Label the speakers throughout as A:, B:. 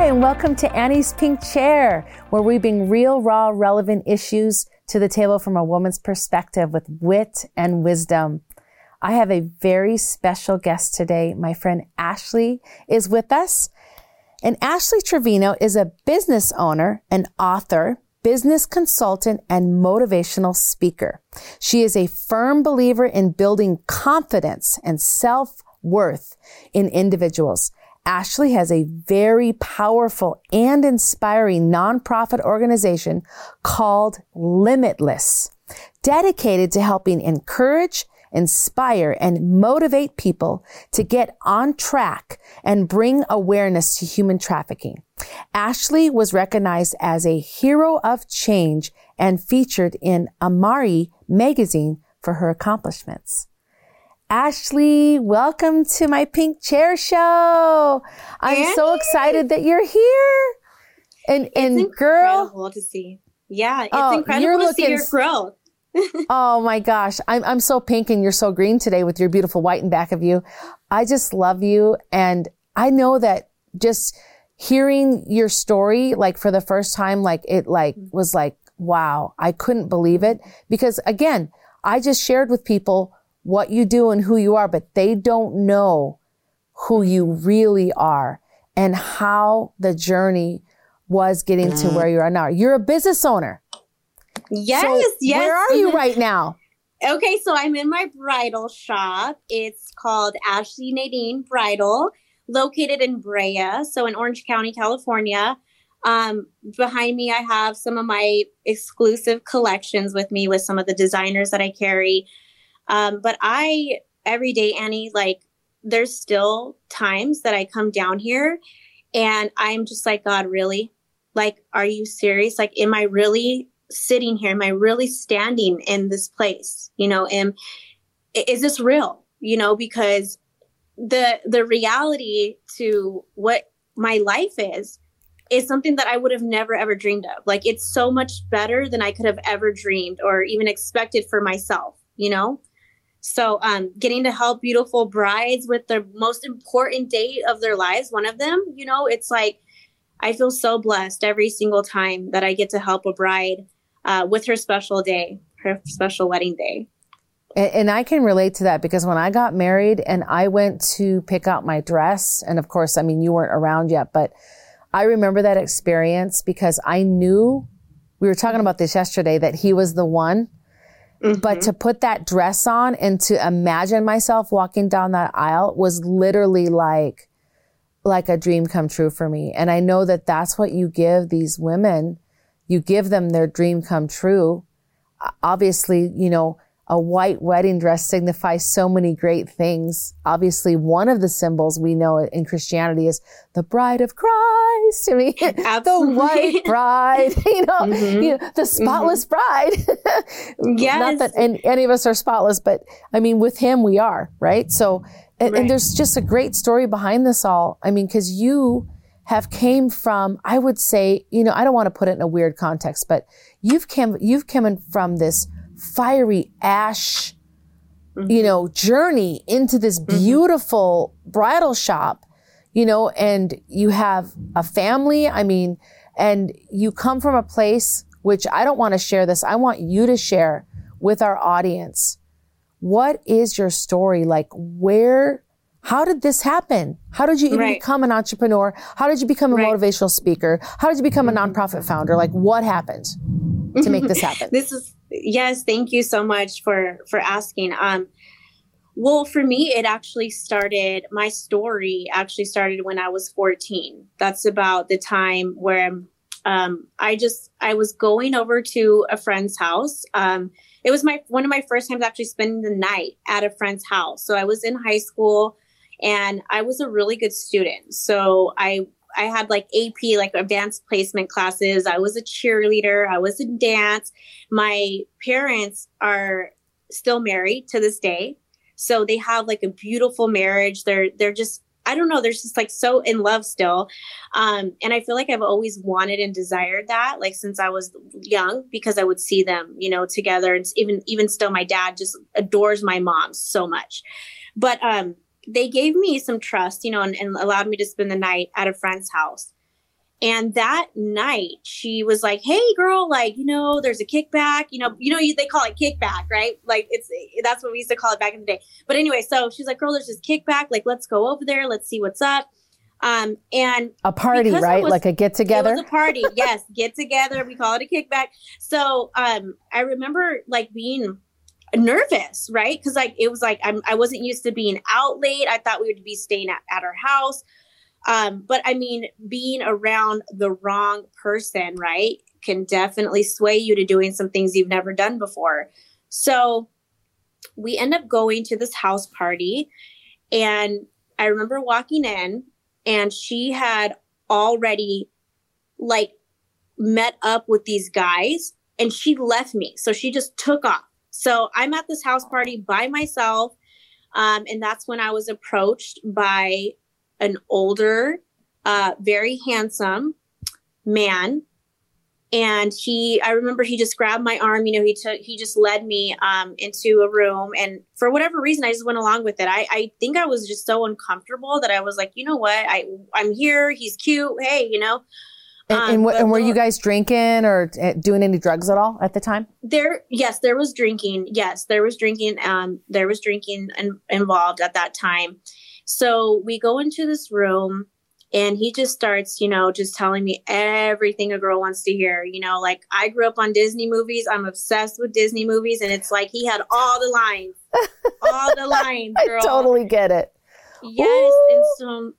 A: Hi, and welcome to Annie's Pink Chair, where we bring real, raw, relevant issues to the table from a woman's perspective with wit and wisdom. I have a very special guest today. My friend Ashley is with us. And Ashley Trevino is a business owner, an author, business consultant, and motivational speaker. She is a firm believer in building confidence and self worth in individuals. Ashley has a very powerful and inspiring nonprofit organization called Limitless, dedicated to helping encourage, inspire, and motivate people to get on track and bring awareness to human trafficking. Ashley was recognized as a hero of change and featured in Amari magazine for her accomplishments. Ashley, welcome to my pink chair show. I'm so excited that you're here. And
B: It's
A: and girl,
B: incredible to see. Yeah, it's
A: Oh, you're
B: incredible to see your growth.
A: oh my gosh, I'm I'm so pink and you're so green today with your beautiful white in back of you. I just love you and I know that just hearing your story like for the first time like it like mm-hmm. was like wow, I couldn't believe it because again, I just shared with people what you do and who you are, but they don't know who you really are and how the journey was getting to where you are now. You're a business owner.
B: Yes,
A: So
B: yes.
A: Where are you
B: Mhm.
A: right now?
B: Okay, so I'm in my bridal shop. It's called Ashley Nadine Bridal, located in Brea, so in Orange County, California. Um, behind me, I have some of my exclusive collections with me with some of the designers that I carry. Um, but I, every day, Annie, like, there's still times that I come down here and I'm just like, God, really? Like, are you serious? Like, am I really sitting here? Am I really standing in this place? You know, am is this real? You know, because the the reality to what my life is is something that I would have never ever dreamed of. Like it's so much better than I could have ever dreamed or even expected for myself, you know? So um getting to help beautiful brides with the most important day of their lives, one of them, you know, it's like I feel so blessed every single time that I get to help a bride uh, with her special day, her special wedding day.
A: And, and I can relate to that because when I got married and I went to pick out my dress, and of course, I mean, you weren't around yet, but I remember that experience because I knew we were talking about this yesterday that he was the one. But mm-hmm. to put that dress on and to imagine myself walking down that aisle was literally like, like a dream come true for me. And I know that that's what you give these women. You give them their dream come true. Obviously, you know, a white wedding dress signifies so many great things. Obviously, one of the symbols we know in Christianity is the bride of Christ. I mean, the white bride, you know,
B: Mhm.
A: you know the spotless bride. Not
B: Yes.
A: that any, any of us are spotless, but I mean, with him, we are, right? So, and,
B: Right.
A: and there's just a great story behind this all. I mean, cause you have came from, I would say, you know, I don't want to put it in a weird context, but you've come, you've come in from this fiery ash, you mm-hmm. know, journey into this mm-hmm. beautiful bridal shop, you know, and you have a family. I mean, and you come from a place which I don't want to share this. I want you to share with our audience. What is your story? Like where, how did this happen? How did you even
B: Right.
A: become an entrepreneur? How did you become a
B: Right.
A: motivational speaker? How did you become a mm-hmm. nonprofit founder? Like what happened to make this happen?
B: this is yes thank you so much for for asking. Um well for me it actually started my story actually started when i was 14 that's about the time where um i just i was going over to a friend's house. Um it was my one of my first times actually spending the night at a friend's house. So i was in high school and i was a really good student. So i I had like AP, like advanced placement classes. I was a cheerleader. I was in dance. My parents are still married to this day. So they have like a beautiful marriage. They're, they're just, I don't know, they're just like so in love still. Um, and I feel like I've always wanted and desired that, like since I was young, because I would see them, you know, together. And even, even still, my dad just adores my mom so much. But, um, they gave me some trust, you know, and, and allowed me to spend the night at a friend's house. and that night she was like, "Hey girl, like, you know, there's a kickback, you know, you know they call it kickback, right? Like it's that's what we used to call it back in the day. But anyway, so she's like, "Girl, there's this kickback, like let's go over there, let's see what's up." Um and
A: a party, right? Was, like a get together.
B: It was a party. yes, get together. We call it a kickback. So, um I remember like being nervous, right? Cuz like it was like I'm I wasn't used to being out late. I thought we would be staying at, at our house um, but I mean, being around the wrong person, right, can definitely sway you to doing some things you've never done before. So we end up going to this house party. And I remember walking in, and she had already like met up with these guys and she left me. So she just took off. So I'm at this house party by myself. Um, and that's when I was approached by an older, uh, very handsome man. And he, I remember he just grabbed my arm, you know, he took, he just led me, um, into a room. And for whatever reason, I just went along with it. I, I think I was just so uncomfortable that I was like, you know what? I, I'm here. He's cute. Hey, you know,
A: and, um, and, and, were you guys drinking or eh, doing any drugs at all at the time?
B: There, yes, there was drinking. Yes, there was drinking. Um, there was drinking in, involved at that time. So we go into this room and he just starts, you know, just telling me everything a girl wants to hear. You know, like I grew up on Disney movies. I'm obsessed with Disney movies. And it's like he had all the lines, all the lines, girl.
A: I totally get it.
B: Yes. Ooh. And so,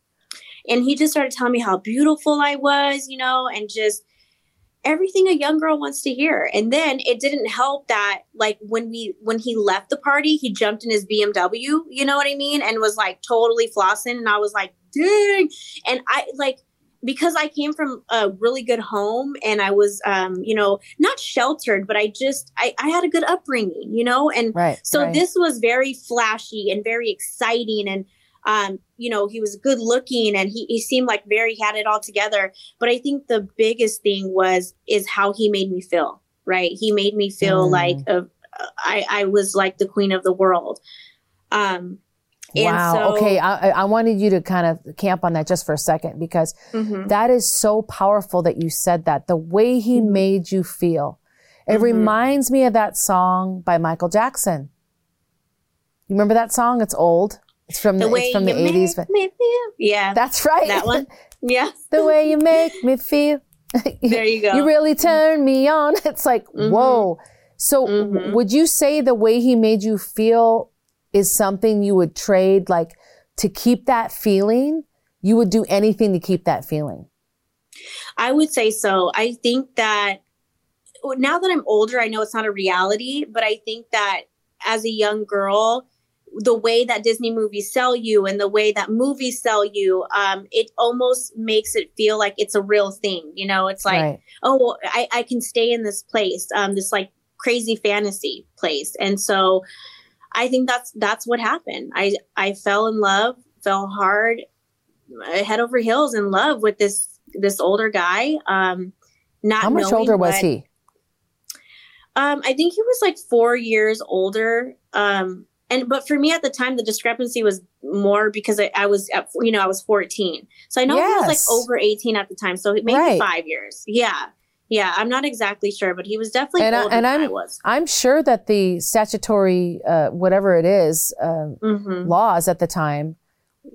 B: and he just started telling me how beautiful I was, you know, and just everything a young girl wants to hear. And then it didn't help that like when we when he left the party, he jumped in his BMW, you know what I mean? And was like totally flossing. And I was like, dang. And I like because I came from a really good home and I was, um, you know, not sheltered, but I just, I, I had a good upbringing, you know? And
A: right,
B: so
A: right.
B: this was very flashy and very exciting. And um, you know, he was good looking and he, he seemed like very had it all together. But I think the biggest thing was is how he made me feel. Right, he made me feel mm. like a, I, I was like the queen of the world. Um,
A: wow. So, okay. I, I wanted you to kind of camp on that just for a second because mm-hmm. that is so powerful that you said that. The way he mm-hmm. made you feel. It mm-hmm. reminds me of that song by Michael Jackson. You remember that song? It's old. It's from the, the it's from the eighties, but
B: yeah,
A: that's right.
B: That one, yeah.
A: the way you make me feel.
B: there you go.
A: You really turn me on. It's like mm-hmm. whoa. So, mm-hmm. would you say the way he made you feel is something you would trade, like to keep that feeling? You would do anything to keep that feeling.
B: I would say so. I think that now that I'm older, I know it's not a reality, but I think that as a young girl, the way that Disney movies sell you and the way that movies sell you, um, it almost makes it feel like it's a real thing. You know, it's like, right. oh, I, I can stay in this place, um, this like crazy fantasy place. And so I think that's that's what happened. I I fell in love, fell hard, head over heels in love with this this older guy. Um, not
A: how much older was he?
B: Um, I think he was like four years older. Um, and but for me at the time the discrepancy was more because I, I was at, you know I was 14 so I know yes. he was like over 18 at the time. So maybe right. five years. Yeah. Yeah. I'm not exactly sure but he was definitely and, older I, and
A: I'm,
B: I was.
A: I'm sure that the statutory uh, whatever it is uh, mm-hmm. laws at the time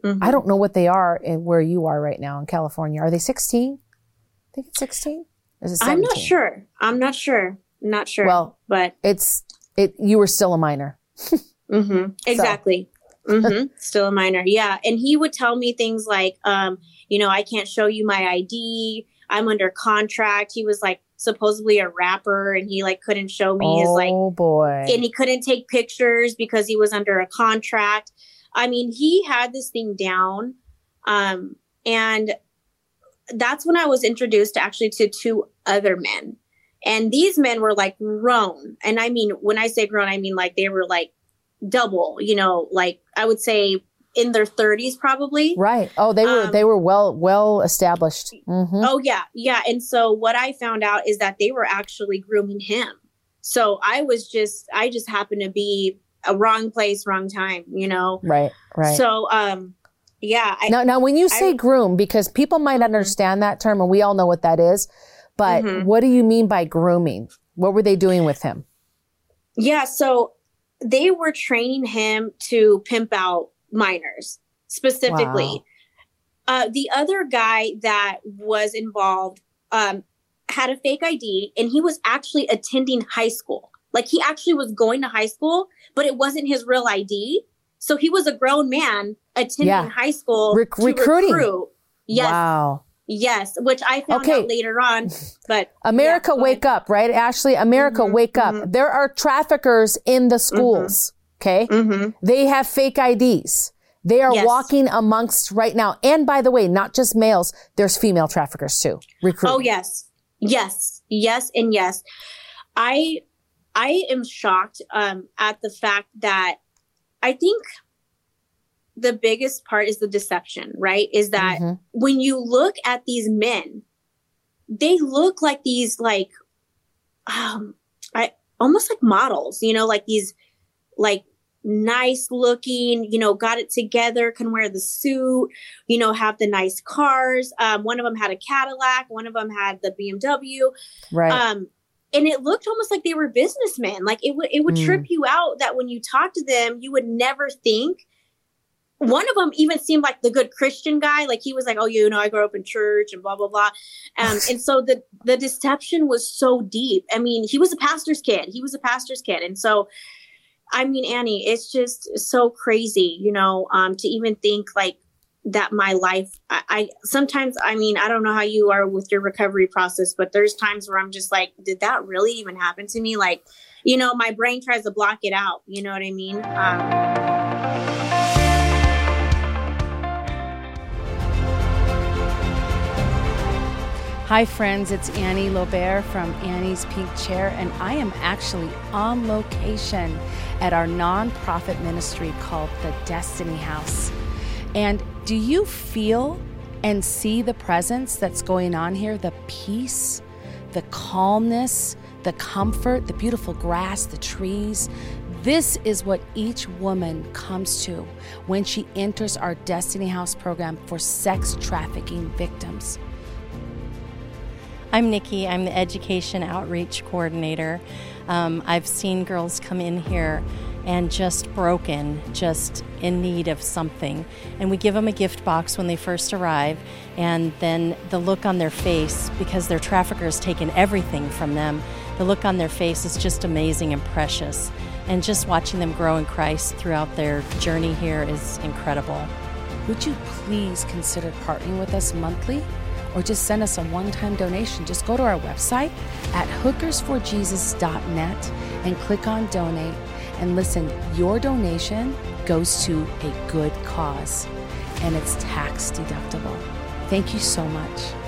A: mm-hmm. I don't know what they are in where you are right now in California. Are they 16 I think it's 16
B: it I'm not sure. I'm not sure. Not sure.
A: Well
B: but
A: it's it you were still a minor
B: Mm-hmm. Exactly. So. mm-hmm. Still a minor. Yeah. And he would tell me things like, um, you know, I can't show you my ID. I'm under contract. He was like supposedly a rapper and he like couldn't show me
A: oh,
B: his like
A: oh boy.
B: And he couldn't take pictures because he was under a contract. I mean, he had this thing down. Um, and that's when I was introduced actually to two other men. And these men were like grown. And I mean, when I say grown, I mean like they were like double, you know, like I would say in their 30s probably.
A: Right. Oh, they were um, they were well well established.
B: Mm-hmm. Oh yeah. Yeah, and so what I found out is that they were actually grooming him. So I was just I just happened to be a wrong place, wrong time, you know.
A: Right. Right.
B: So um Yeah.
A: I, now, now, when you say I, groom, because people might mm-hmm. understand that term, and we all know what that is, but mm-hmm. what do you mean by grooming? What were they doing with him?
B: Yeah, so they were training him to pimp out minors specifically. Wow. Uh, the other guy that was involved um, had a fake ID and he was actually attending high school. Like he actually was going to high school, but it wasn't his real ID. So he was a grown man attending yeah. high school Re- recruiting. Recruit. Yes. Wow. Yes, which I found okay. out later on. But
A: America, yeah, wake up, right? Ashley, America, mm-hmm, wake up. Mm-hmm. There are traffickers in the schools. Mm-hmm. Okay. Mm-hmm. They have fake IDs. They are yes. walking amongst right now. And by the way, not just males, there's female traffickers too. Recruit.
B: Oh, yes. Yes. Yes. And yes. I, I am shocked, um, at the fact that I think the biggest part is the deception, right? Is that mm-hmm. when you look at these men, they look like these like um I almost like models, you know, like these like nice looking, you know, got it together, can wear the suit, you know, have the nice cars. Um, one of them had a Cadillac, one of them had the BMW. Right. Um, and it looked almost like they were businessmen. Like it would it would mm. trip you out that when you talk to them, you would never think one of them even seemed like the good Christian guy. Like he was like, "Oh, you know, I grew up in church and blah blah blah," um, and so the the deception was so deep. I mean, he was a pastor's kid. He was a pastor's kid, and so, I mean, Annie, it's just so crazy, you know, um, to even think like that. My life, I, I sometimes, I mean, I don't know how you are with your recovery process, but there's times where I'm just like, did that really even happen to me? Like, you know, my brain tries to block it out. You know what I mean? Um,
A: Hi, friends, it's Annie Lobert from Annie's Pink Chair, and I am actually on location at our nonprofit ministry called the Destiny House. And do you feel and see the presence that's going on here? The peace, the calmness, the comfort, the beautiful grass, the trees. This is what each woman comes to when she enters our Destiny House program for sex trafficking victims.
C: I'm Nikki. I'm the Education Outreach Coordinator. Um, I've seen girls come in here and just broken, just in need of something. And we give them a gift box when they first arrive, and then the look on their face, because their trafficker's taken everything from them, the look on their face is just amazing and precious. And just watching them grow in Christ throughout their journey here is incredible.
A: Would you please consider partnering with us monthly? Or just send us a one time donation, just go to our website at hookersforjesus.net and click on donate. And listen, your donation goes to a good cause and it's tax deductible. Thank you so much.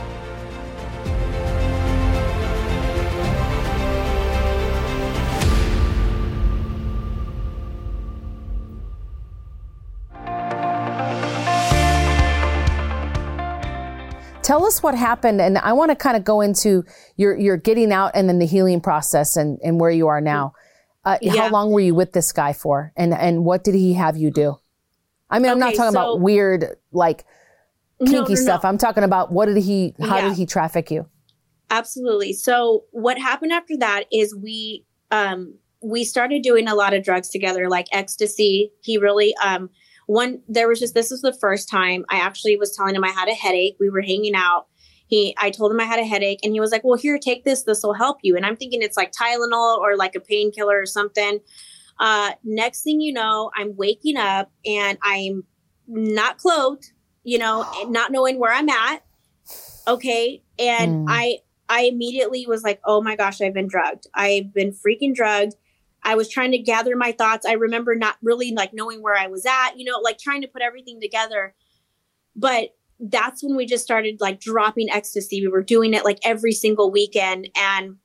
A: Tell us what happened, and I want to kind of go into your your getting out and then the healing process and, and where you are now. Uh, yeah. How long were you with this guy for, and and what did he have you do? I mean, I'm not talking so, about weird like kinky no, no, stuff. No. I'm talking about what did he? How yeah. did he traffic you?
B: Absolutely. So what happened after that is we um we started doing a lot of drugs together, like ecstasy. He really um one there was just this was the first time I actually was telling him I had a headache. We were hanging out. He I told him I had a headache and he was like, "Well, here, take this. This will help you." And I'm thinking it's like Tylenol or like a painkiller or something. Uh next thing you know, I'm waking up and I'm not clothed, you know, not knowing where I'm at. Okay? And mm. I I immediately was like, "Oh my gosh, I've been drugged. I've been freaking drugged." I was trying to gather my thoughts. I remember not really like knowing where I was at, you know, like trying to put everything together. But that's when we just started like dropping ecstasy. We were doing it like every single weekend. And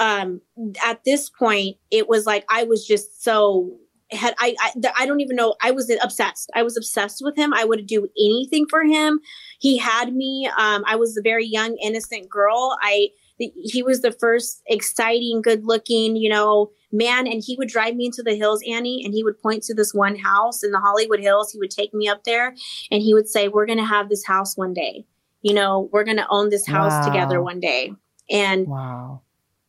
B: um at this point, it was like I was just so had I, I I don't even know I was obsessed. I was obsessed with him. I would do anything for him. He had me. Um, I was a very young, innocent girl. I the, he was the first exciting, good looking, you know, man. And he would drive me into the hills, Annie, and he would point to this one house in the Hollywood Hills. He would take me up there and he would say, We're going to have this house one day. You know, we're going to own this house wow. together one day. And wow.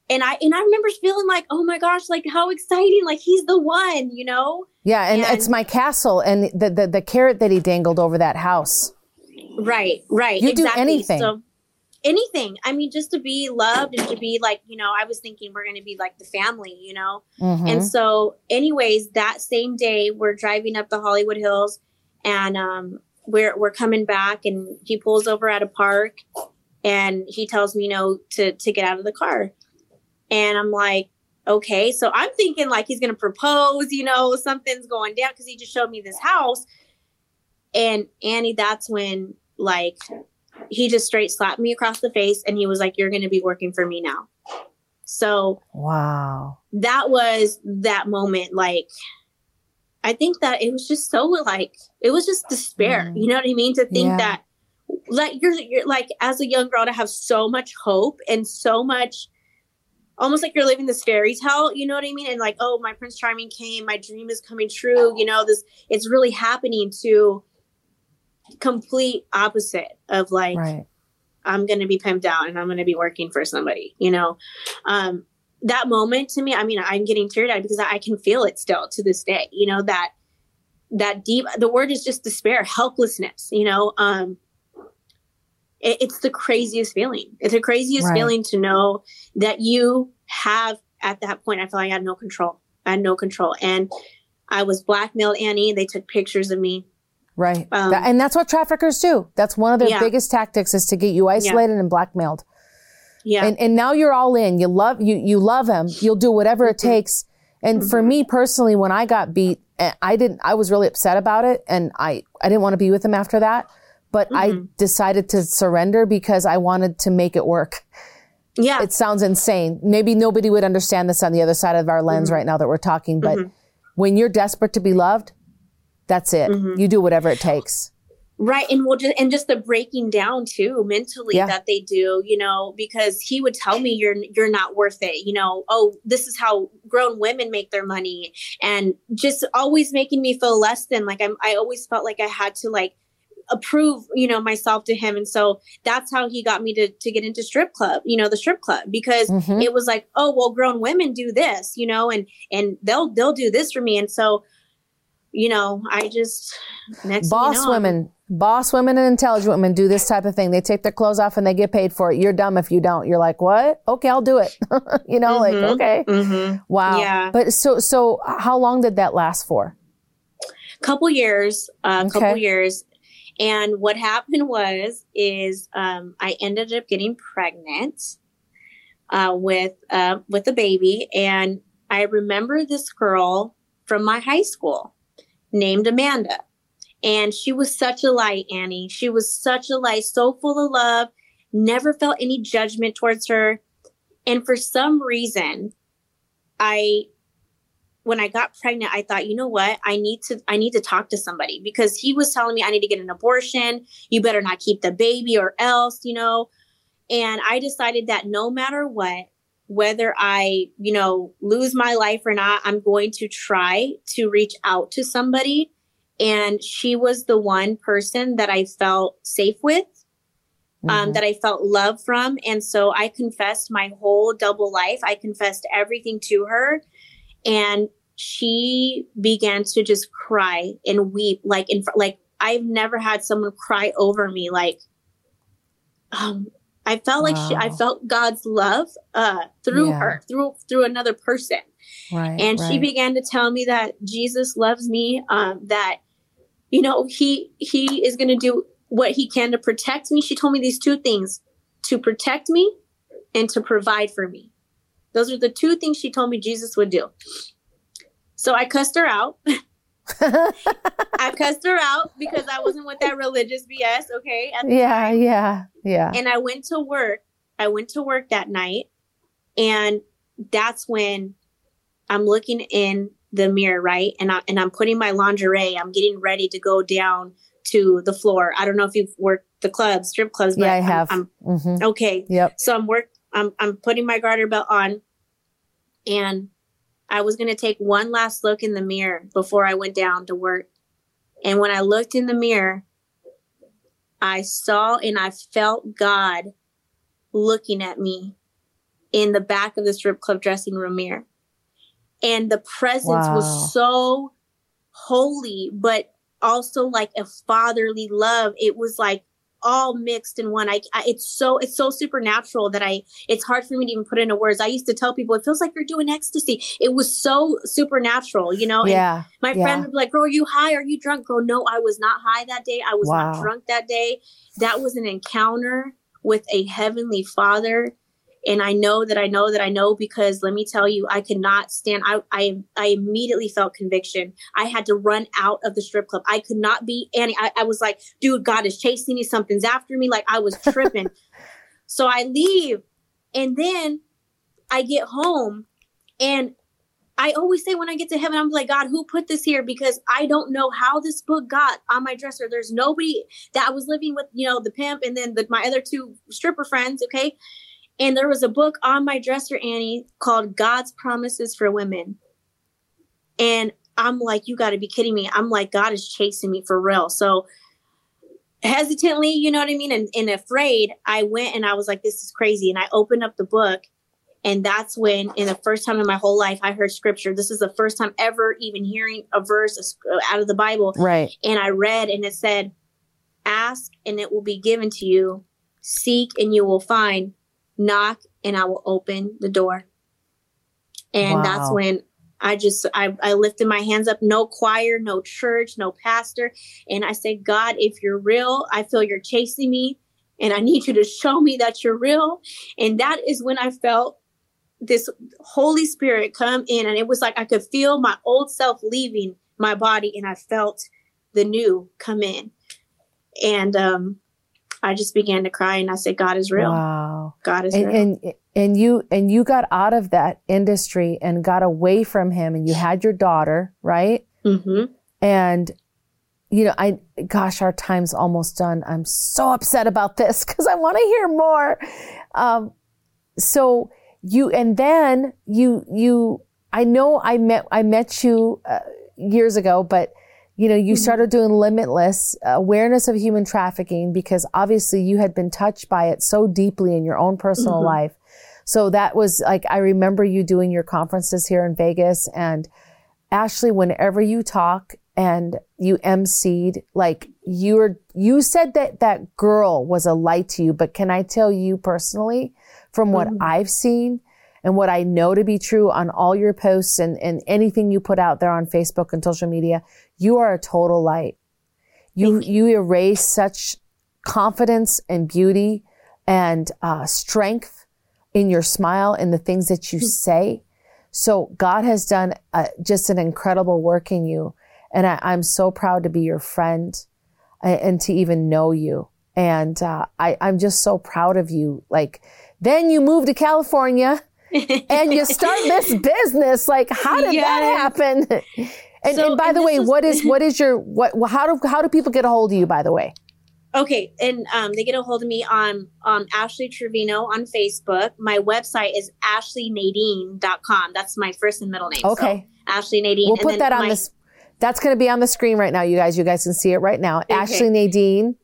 B: And I and I remember feeling like, oh my gosh, like how exciting! Like he's the one, you know.
A: Yeah, and, and it's my castle, and the, the the carrot that he dangled over that house.
B: Right, right.
A: You exactly. do anything. So,
B: anything. I mean, just to be loved and to be like, you know, I was thinking we're going to be like the family, you know? Mm-hmm. And so, anyways, that same day, we're driving up the Hollywood Hills and um, we're, we're coming back and he pulls over at a park and he tells me, you know, to, to get out of the car. And I'm like, okay. So I'm thinking like he's going to propose, you know, something's going down because he just showed me this house. And Annie, that's when like he just straight slapped me across the face and he was like, You're going to be working for me now. So,
A: wow.
B: That was that moment. Like, I think that it was just so like, it was just despair. Mm. You know what I mean? To think yeah. that, like, you're, you're like, as a young girl, to have so much hope and so much, almost like you're living this fairy tale. You know what I mean? And like, oh, my Prince Charming came, my dream is coming true. You know, this, it's really happening to, complete opposite of like right. I'm going to be pimped out and I'm going to be working for somebody, you know. Um that moment to me, I mean, I'm getting teared eyed because I can feel it still to this day, you know, that that deep the word is just despair, helplessness, you know. Um it, it's the craziest feeling. It's the craziest right. feeling to know that you have at that point I felt like I had no control. I had no control. And I was blackmailed, Annie. They took pictures of me
A: Right. Um, that, and that's what traffickers do. That's one of their yeah. biggest tactics is to get you isolated yeah. and blackmailed. Yeah. And, and now you're all in. You love, you, you love him. You'll do whatever it mm-hmm. takes. And mm-hmm. for me personally, when I got beat, eh, I didn't, I was really upset about it. And I, I didn't want to be with him after that. But mm-hmm. I decided to surrender because I wanted to make it work. Yeah. It sounds insane. Maybe nobody would understand this on the other side of our lens mm-hmm. right now that we're talking. But mm-hmm. when you're desperate to be loved, that's it. Mm-hmm. You do whatever it takes.
B: Right. And we'll just, and just the breaking down too mentally yeah. that they do, you know, because he would tell me you're, you're not worth it. You know, oh, this is how grown women make their money and just always making me feel less than like I'm, I always felt like I had to like approve, you know, myself to him. And so that's how he got me to, to get into strip club, you know, the strip club, because mm-hmm. it was like, oh, well, grown women do this, you know, and, and they'll, they'll do this for me. And so you know, I just
A: next boss you know, women, boss women and intelligent women do this type of thing. They take their clothes off and they get paid for it. You're dumb if you don't. You're like, what? Okay, I'll do it. you know, mm-hmm, like okay, mm-hmm. wow. Yeah. But so so, how long did that last for?
B: Couple years. A uh, okay. couple years. And what happened was, is um, I ended up getting pregnant uh, with uh, with a baby, and I remember this girl from my high school named Amanda. And she was such a light, Annie. She was such a light, so full of love, never felt any judgment towards her. And for some reason, I when I got pregnant, I thought, you know what? I need to I need to talk to somebody because he was telling me I need to get an abortion. You better not keep the baby or else, you know. And I decided that no matter what, whether I, you know, lose my life or not, I'm going to try to reach out to somebody. And she was the one person that I felt safe with, um, mm-hmm. um, that I felt love from. And so I confessed my whole double life. I confessed everything to her. And she began to just cry and weep like in like I've never had someone cry over me like um I felt wow. like she, I felt God's love uh, through yeah. her, through through another person. Right, and right. she began to tell me that Jesus loves me, um, that you know he he is going to do what he can to protect me. She told me these two things: to protect me and to provide for me. Those are the two things she told me Jesus would do. So I cussed her out. I cussed her out because I wasn't with that religious BS. Okay.
A: Yeah, time. yeah, yeah.
B: And I went to work. I went to work that night, and that's when I'm looking in the mirror, right? And I and I'm putting my lingerie. I'm getting ready to go down to the floor. I don't know if you've worked the clubs, strip clubs.
A: yeah, I have.
B: I'm, I'm mm-hmm. okay.
A: Yep.
B: So I'm work. I'm I'm putting my garter belt on and I was going to take one last look in the mirror before I went down to work. And when I looked in the mirror, I saw and I felt God looking at me in the back of the strip club dressing room mirror. And the presence wow. was so holy, but also like a fatherly love. It was like all mixed in one. I, I, it's so it's so supernatural that I it's hard for me to even put into words. I used to tell people it feels like you're doing ecstasy. It was so supernatural, you know.
A: Yeah.
B: And my
A: yeah.
B: friend would be like, "Girl, are you high? Are you drunk?" Girl, no, I was not high that day. I was wow. not drunk that day. That was an encounter with a heavenly Father and I know that I know that I know because let me tell you, I could not stand. I, I, I immediately felt conviction. I had to run out of the strip club. I could not be Annie. I, I was like, dude, God is chasing me. Something's after me. Like I was tripping. so I leave and then I get home and I always say when I get to heaven, I'm like, God, who put this here? Because I don't know how this book got on my dresser. There's nobody that I was living with, you know, the pimp and then the, my other two stripper friends. Okay. And there was a book on my dresser, Annie, called God's Promises for Women. And I'm like, you got to be kidding me. I'm like, God is chasing me for real. So hesitantly, you know what I mean? And, and afraid, I went and I was like, this is crazy. And I opened up the book. And that's when, in the first time in my whole life, I heard scripture. This is the first time ever even hearing a verse out of the Bible.
A: Right.
B: And I read, and it said, Ask and it will be given to you. Seek and you will find knock and I will open the door. And wow. that's when I just I, I lifted my hands up, no choir, no church, no pastor. And I said, God, if you're real, I feel you're chasing me and I need you to show me that you're real. And that is when I felt this Holy Spirit come in and it was like I could feel my old self leaving my body and I felt the new come in. And um I just began to cry and I said, God is real.
A: Wow.
B: God is
A: and,
B: real.
A: And, and you, and you got out of that industry and got away from him and you had your daughter, right?
B: Mm-hmm.
A: And, you know, I, gosh, our time's almost done. I'm so upset about this because I want to hear more. Um, so you, and then you, you, I know I met, I met you uh, years ago, but you know, you mm-hmm. started doing limitless awareness of human trafficking because obviously you had been touched by it so deeply in your own personal mm-hmm. life. So that was like, I remember you doing your conferences here in Vegas and Ashley, whenever you talk and you emceed, like you're, you said that that girl was a light to you, but can I tell you personally from what mm-hmm. I've seen, and what I know to be true on all your posts and, and anything you put out there on Facebook and social media, you are a total light. You, you. you erase such confidence and beauty and uh, strength in your smile and the things that you hmm. say. So God has done uh, just an incredible work in you. And I, am so proud to be your friend and, and to even know you. And uh, I, I'm just so proud of you. Like, then you move to California and you start this business. Like, how did yes. that happen? And, so, and by and the way, was, what is what is your what? How do how do people get a hold of you? By the way.
B: Okay, and um, they get a hold of me on um, Ashley Trevino on Facebook. My website is ashleynadine.com. That's my first and middle name.
A: Okay.
B: So, Ashley Nadine.
A: We'll put that on my, this. That's going to be on the screen right now, you guys. You guys can see it right now. Okay. Ashley Nadine.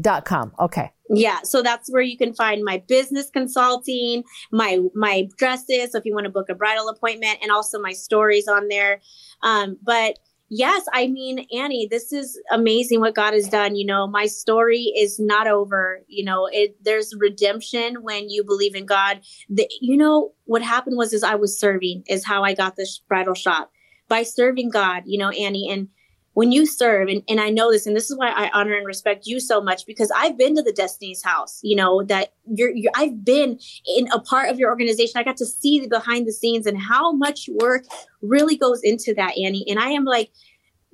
A: Dot com. Okay.
B: Yeah, so that's where you can find my business consulting, my my dresses. So if you want to book a bridal appointment, and also my stories on there. Um, but yes, I mean, Annie, this is amazing what God has done. You know, my story is not over. You know, it there's redemption when you believe in God. The, you know, what happened was is I was serving is how I got this bridal shop by serving God. You know, Annie and when you serve and, and i know this and this is why i honor and respect you so much because i've been to the destiny's house you know that you're, you're i've been in a part of your organization. I got to see the behind the scenes and how much work really goes into that annie. And i am like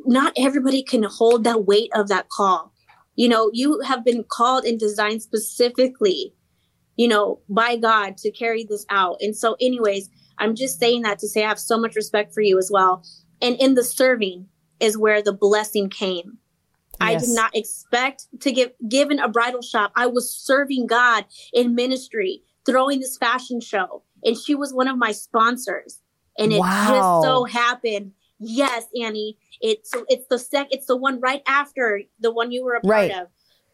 B: not everybody can hold that weight of that call. You know you have been called and designed specifically you know by god to carry this out. And so anyways i'm just saying that to say i have so much respect for you as well. And in the serving is where the blessing came. I did not expect to get given a bridal shop. I was serving God in ministry, throwing this fashion show, and she was one of my sponsors. And it wow. just so happened. Yes, Annie. It's it's the sec. It's the one right after the one you were a part right. of.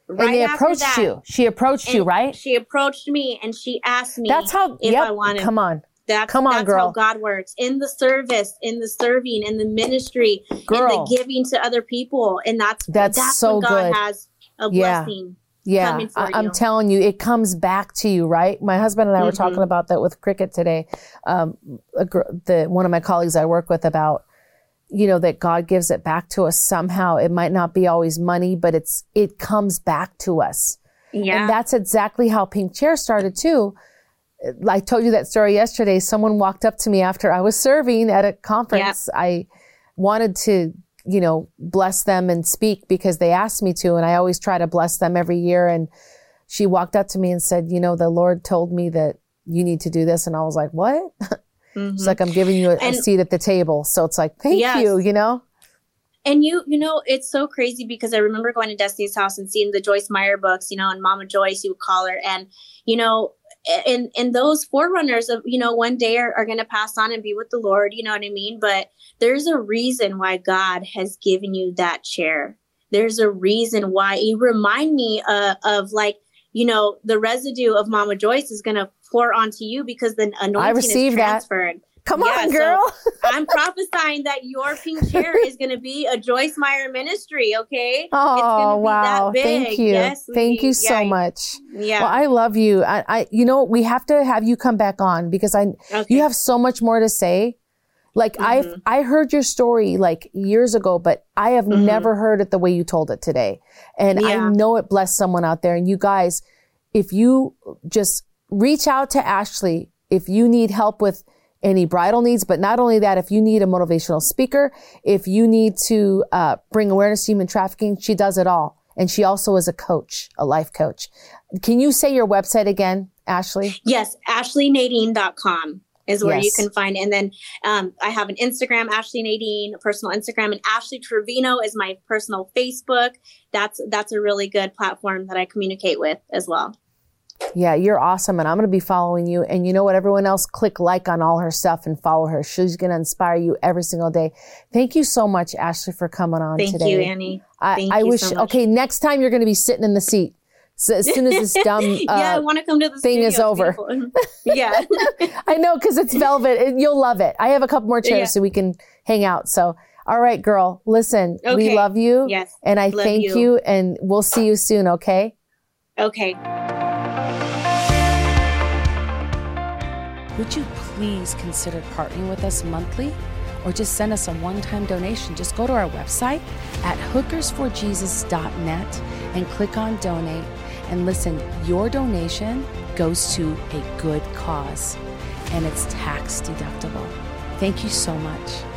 A: Right and they approached that, you. She approached you, right?
B: She approached me and she asked me.
A: That's how.
B: If
A: yep,
B: I wanted.
A: Come on.
B: That's,
A: Come on,
B: that's
A: girl.
B: how God works in the service, in the serving, in the ministry, girl. in the giving to other people, and that's
A: that's,
B: that's
A: so
B: God
A: good.
B: has a blessing.
A: Yeah, yeah. I, am telling you, it comes back to you, right? My husband and I mm-hmm. were talking about that with cricket today. Um, the one of my colleagues I work with about you know that God gives it back to us somehow. It might not be always money, but it's it comes back to us.
B: Yeah,
A: and that's exactly how Pink Chair started too I told you that story yesterday. Someone walked up to me after I was serving at a conference. Yep. I wanted to, you know, bless them and speak because they asked me to. And I always try to bless them every year. And she walked up to me and said, you know, the Lord told me that you need to do this. And I was like, what? Mm-hmm. It's like, I'm giving you a, a, seat at the table. So it's like, thank yes. you, you know?
B: And you, you know, it's so crazy because I remember going to Destiny's house and seeing the Joyce Meyer books, you know, and Mama Joyce, you would call her. And, you know, and and those forerunners of you know one day are, are going to pass on and be with the lord you know what i mean? But there's a reason why god has given you that chair. There's a reason why. You remind me uh, of like you know the residue of mama joyce is going to pour onto you because the anointing I is transferred
A: that. Come yeah, on, girl.
B: So I'm prophesying that your pink chair is going to be a Joyce Meyer ministry. Okay.
A: Oh wow! Thank you. Yes, Thank we, you so yeah, much. Yeah. Well, I love you. I, I, you know, we have to have you come back on because I, okay. you have so much more to say. Like mm-hmm. I, I heard your story like years ago, but I have mm-hmm. never heard it the way you told it today, and yeah. I know it blessed someone out there. And you guys, if you just reach out to Ashley, if you need help with any bridal needs. But not only that, if you need a motivational speaker, if you need to uh, bring awareness to human trafficking, she does it all. And she also is a coach, a life coach. Can you say your website again, Ashley?
B: Yes, ashleynadine.com is where yes. you can find. And then um, I have an Instagram, Ashley Nadine, personal Instagram, and Ashley Trevino is my personal Facebook. That's that's a really good platform that I communicate with as well.
A: Yeah, you're awesome. And I'm going to be following you. And you know what? Everyone else click like on all her stuff and follow her. She's going to inspire you every single day. Thank you so much, Ashley, for coming on
B: Thank
A: today.
B: Thank you, Annie.
A: I, I wish,
B: so
A: okay, next time you're going to be sitting in the seat. So as soon as this dumb uh,
B: yeah, I want to come to the
A: thing is over.
B: yeah,
A: I know because it's velvet. You'll love it. I have a couple more chairs yeah. so we can hang out. So, all right, girl, listen, okay. we love you.
B: Yes,
A: and I thank you. you, and we'll see you soon. Okay.
B: Okay.
A: Would you please consider partnering with us monthly or just send us a one time donation? Just go to our website at hookersforjesus.net and click on donate. And listen, your donation goes to a good cause and it's tax deductible. Thank you so much.